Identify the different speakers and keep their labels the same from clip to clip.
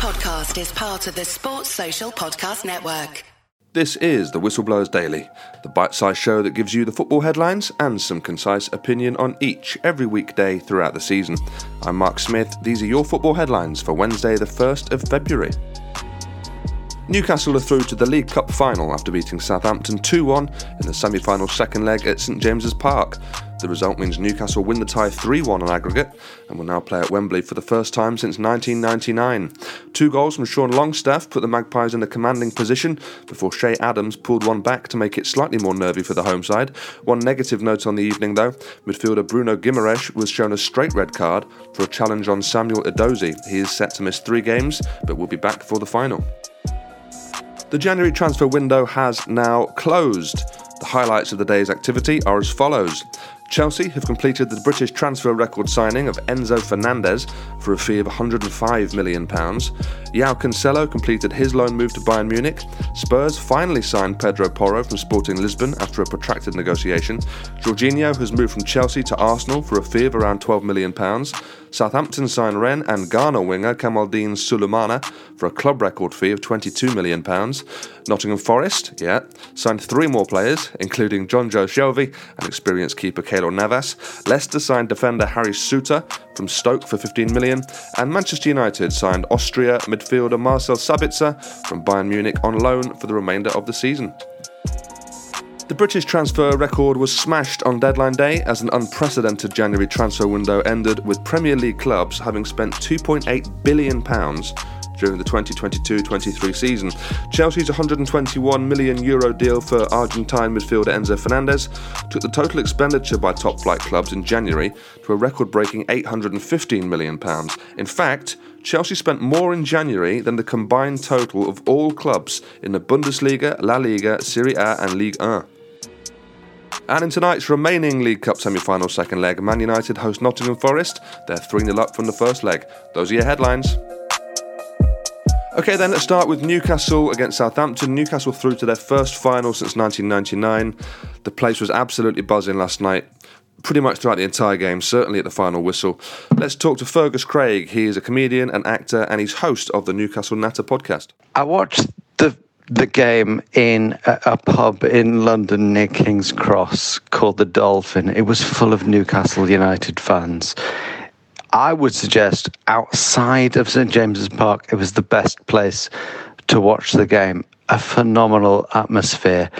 Speaker 1: podcast is part of the Sports Social Podcast Network.
Speaker 2: This is the Whistleblowers Daily, the bite sized show that gives you the football headlines and some concise opinion on each every weekday throughout the season. I'm Mark Smith. These are your football headlines for Wednesday, the 1st of February. Newcastle are through to the League Cup final after beating Southampton 2 1 in the semi final second leg at St James's Park. The result means Newcastle win the tie 3 1 on aggregate and will now play at Wembley for the first time since 1999. Two goals from Sean Longstaff put the Magpies in a commanding position before Che Adams pulled one back to make it slightly more nervy for the home side. One negative note on the evening, though midfielder Bruno Guimaraes was shown a straight red card for a challenge on Samuel Edozie. He is set to miss three games but will be back for the final. The January transfer window has now closed. The highlights of the day's activity are as follows. Chelsea have completed the British transfer record signing of Enzo Fernandez for a fee of £105 million. Joao Cancelo completed his loan move to Bayern Munich. Spurs finally signed Pedro Porro from Sporting Lisbon after a protracted negotiation. Jorginho has moved from Chelsea to Arsenal for a fee of around £12 million. Southampton signed Rennes and Ghana winger Kamaldeen Sulemana for a club record fee of £22 million. Nottingham Forest, yeah, signed three more players, including Jonjo Shelvey and experienced keeper Navas. Leicester signed defender Harry Souttar from Stoke for 15 million, and Manchester United signed Austria midfielder Marcel Sabitzer from Bayern Munich on loan for the remainder of the season. The British transfer record was smashed on deadline day as an unprecedented January transfer window ended with Premier League clubs having spent £2.8 billion during the 2022-23 season. Chelsea's 121 million euro deal for Argentine midfielder Enzo Fernandez took the total expenditure by top flight clubs in January to a record-breaking 815 million pounds. In fact, Chelsea spent more in January than the combined total of all clubs in the Bundesliga, La Liga, Serie A and Ligue 1. And in tonight's remaining League Cup semi final second leg, Man United host Nottingham Forest. They're 3 0 up from the first leg. Those are your headlines. Okay, then let's start with Newcastle against Southampton. Newcastle through to their first final since 1999. The place was absolutely buzzing last night pretty much throughout the entire game, certainly at the final whistle. Let's talk to Fergus Craig. He is a comedian and actor, and he's host of the Newcastle Natter podcast.
Speaker 3: I watched the the game in a, a, pub in London near King's Cross called the Dolphin. It was full of Newcastle United fans. I would suggest outside of St James's Park, it was the best place to watch the game. A phenomenal atmosphere.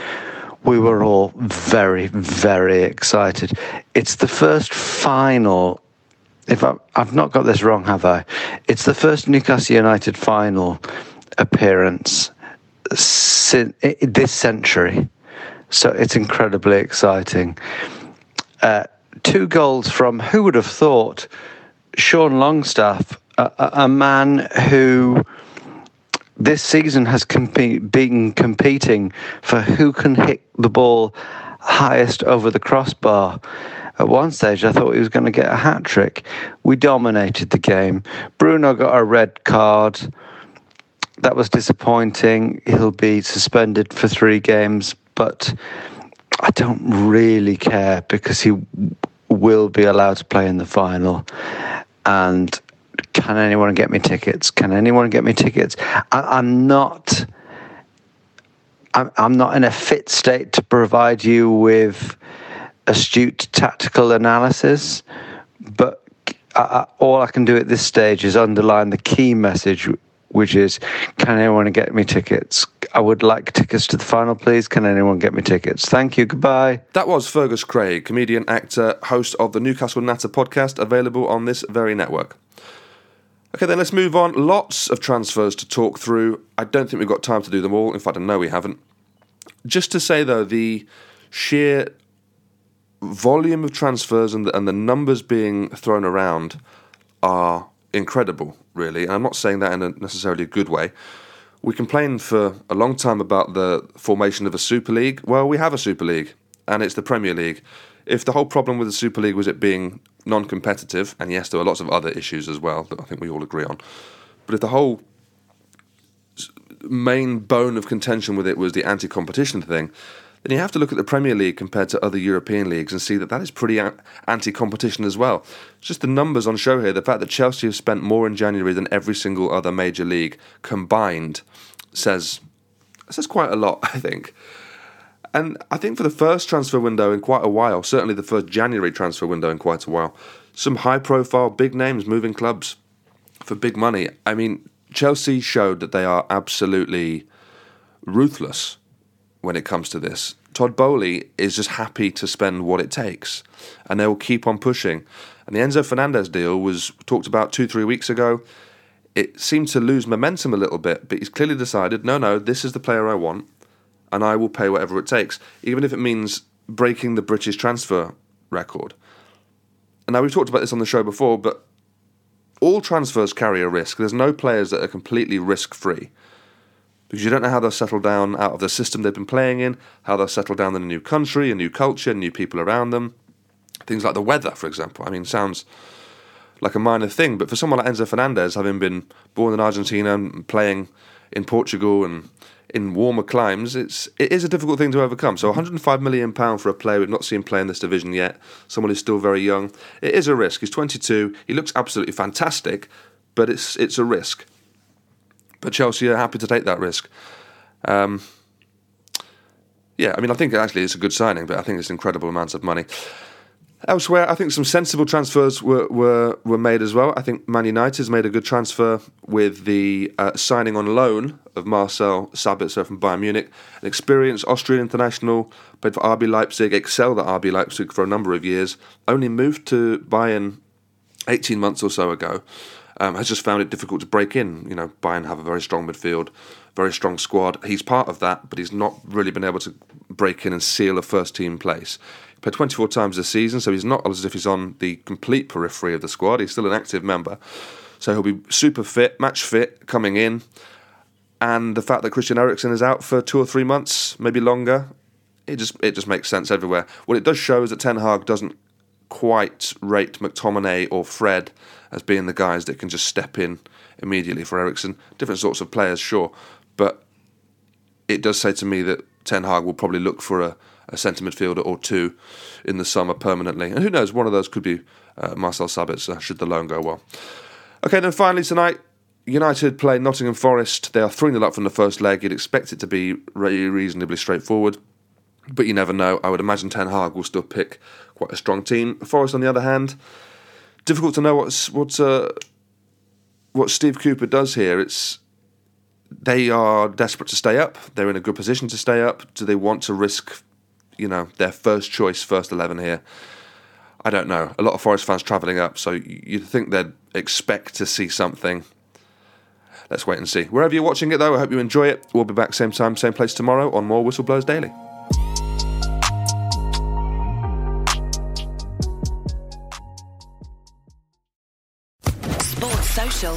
Speaker 3: We were all very, very excited. It's the first final. If I, I've not got this wrong, have I? It's the first Newcastle United final appearance this century. So it's incredibly exciting. Uh, two goals from who would have thought Sean Longstaff, a, a man who this season has compete, been competing for who can hit the ball highest over the crossbar. At one stage, I thought he was going to get a hat trick. We dominated the game. Bruno got a red card that was disappointing. He'll be suspended for three games, but I don't really care because he will be allowed to play in the final. And can anyone get me tickets? Can anyone get me tickets? I, am not. I'm, I'm not in a fit state to provide you with astute tactical analysis, but I, all I can do at this stage is underline the key message, which is can anyone get me tickets? I would like tickets to the final, please. Can anyone get me tickets? Thank you. Goodbye.
Speaker 2: That was Fergus Craig, comedian, actor, host of the Newcastle Natter podcast, available on this very network. Okay, then let's move on. Lots of transfers to talk through. I don't think we've got time to do them all. In fact, I know we haven't. Just to say, though, the sheer volume of transfers and the, and the numbers being thrown around are incredible, really. And I'm not saying that in a necessarily a good way. We complained for a long time about the formation of a Super League. Well, we have a Super League, and it's the Premier League. If the whole problem with the Super League was it being non competitive, and yes, there are lots of other issues as well that I think we all agree on, but if the whole main bone of contention with it was the anti competition thing, then you have to look at the Premier League compared to other European leagues and see that that is pretty anti competition as well. Just the numbers on show here, the fact that Chelsea have spent more in January than every single other major league combined says, says quite a lot, I think. And I think for the first transfer window in quite a while, certainly the first January transfer window in quite a while, some high profile, big names moving clubs for big money. I mean, Chelsea showed that they are absolutely ruthless when it comes to this. Todd Boehly is just happy to spend what it takes, and they will keep on pushing. And the Enzo Fernandez deal was talked about two, three weeks ago. It seemed to lose momentum a little bit, but he's clearly decided no, no, this is the player I want, and I will pay whatever it takes, even if it means breaking the British transfer record. And now we've talked about this on the show before, but all transfers carry a risk. There's no players that are completely risk free because you don't know how they'll settle down out of the system they've been playing in, how they'll settle down in a new country, a new culture, new people around them. Things like the weather, for example. I mean, sounds like a minor thing, but for someone like Enzo Fernandez, having been born in Argentina and playing in Portugal and in warmer climes, it's it is a difficult thing to overcome. So 105 million pound for a player we've not seen play in this division yet, someone who's still very young. It is a risk. He's 22. He looks absolutely fantastic, but it's it's a risk. But Chelsea are happy to take that risk. Um, yeah, I mean, I think actually it's a good signing, but I think it's incredible amounts of money. Elsewhere, I think some sensible transfers were, were, were made as well. I think Man United's made a good transfer with the uh, signing on loan of Marcel Sabitzer from Bayern Munich, an experienced Austrian international, played for RB Leipzig, excelled at RB Leipzig for a number of years, only moved to Bayern 18 months or so ago, um, has just found it difficult to break in. You know, Bayern have a very strong midfield, very strong squad. He's part of that, but he's not really been able to break in and seal a first team place He played 24 times this season, so he's not as if he's on the complete periphery of the squad. He's still an active member. So he'll be super fit, match fit coming in. And the fact that Christian Eriksen is out for two or three months, maybe longer, it just it just makes sense everywhere. What it does show is that Ten Hag doesn't quite rate McTominay or Fred as being the guys that can just step in immediately for Eriksen. Different sorts of players, sure, but it does say to me that Ten Hag will probably look for a a centre midfielder or two in the summer permanently. And who knows, one of those could be uh, Marcel Sabitzer, should the loan go well. Okay, then finally tonight, United play Nottingham Forest. They are 3 0 up from the first leg. You'd expect it to be reasonably straightforward, but you never know. I would imagine Ten Hag will still pick quite a strong team. Forest, on the other hand, difficult to know what's, what's, uh, what Steve Cooper does here. It's they are desperate to stay up. They're in a good position to stay up. Do they want to risk you know, their first choice, first 11 here. I don't know. A lot of Forest fans travelling up, so you'd think they'd expect to see something. Let's wait and see. Wherever you're watching it, though, I hope you enjoy it. We'll be back same time, same place tomorrow on more Whistleblowers Daily.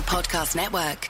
Speaker 1: Podcast Network.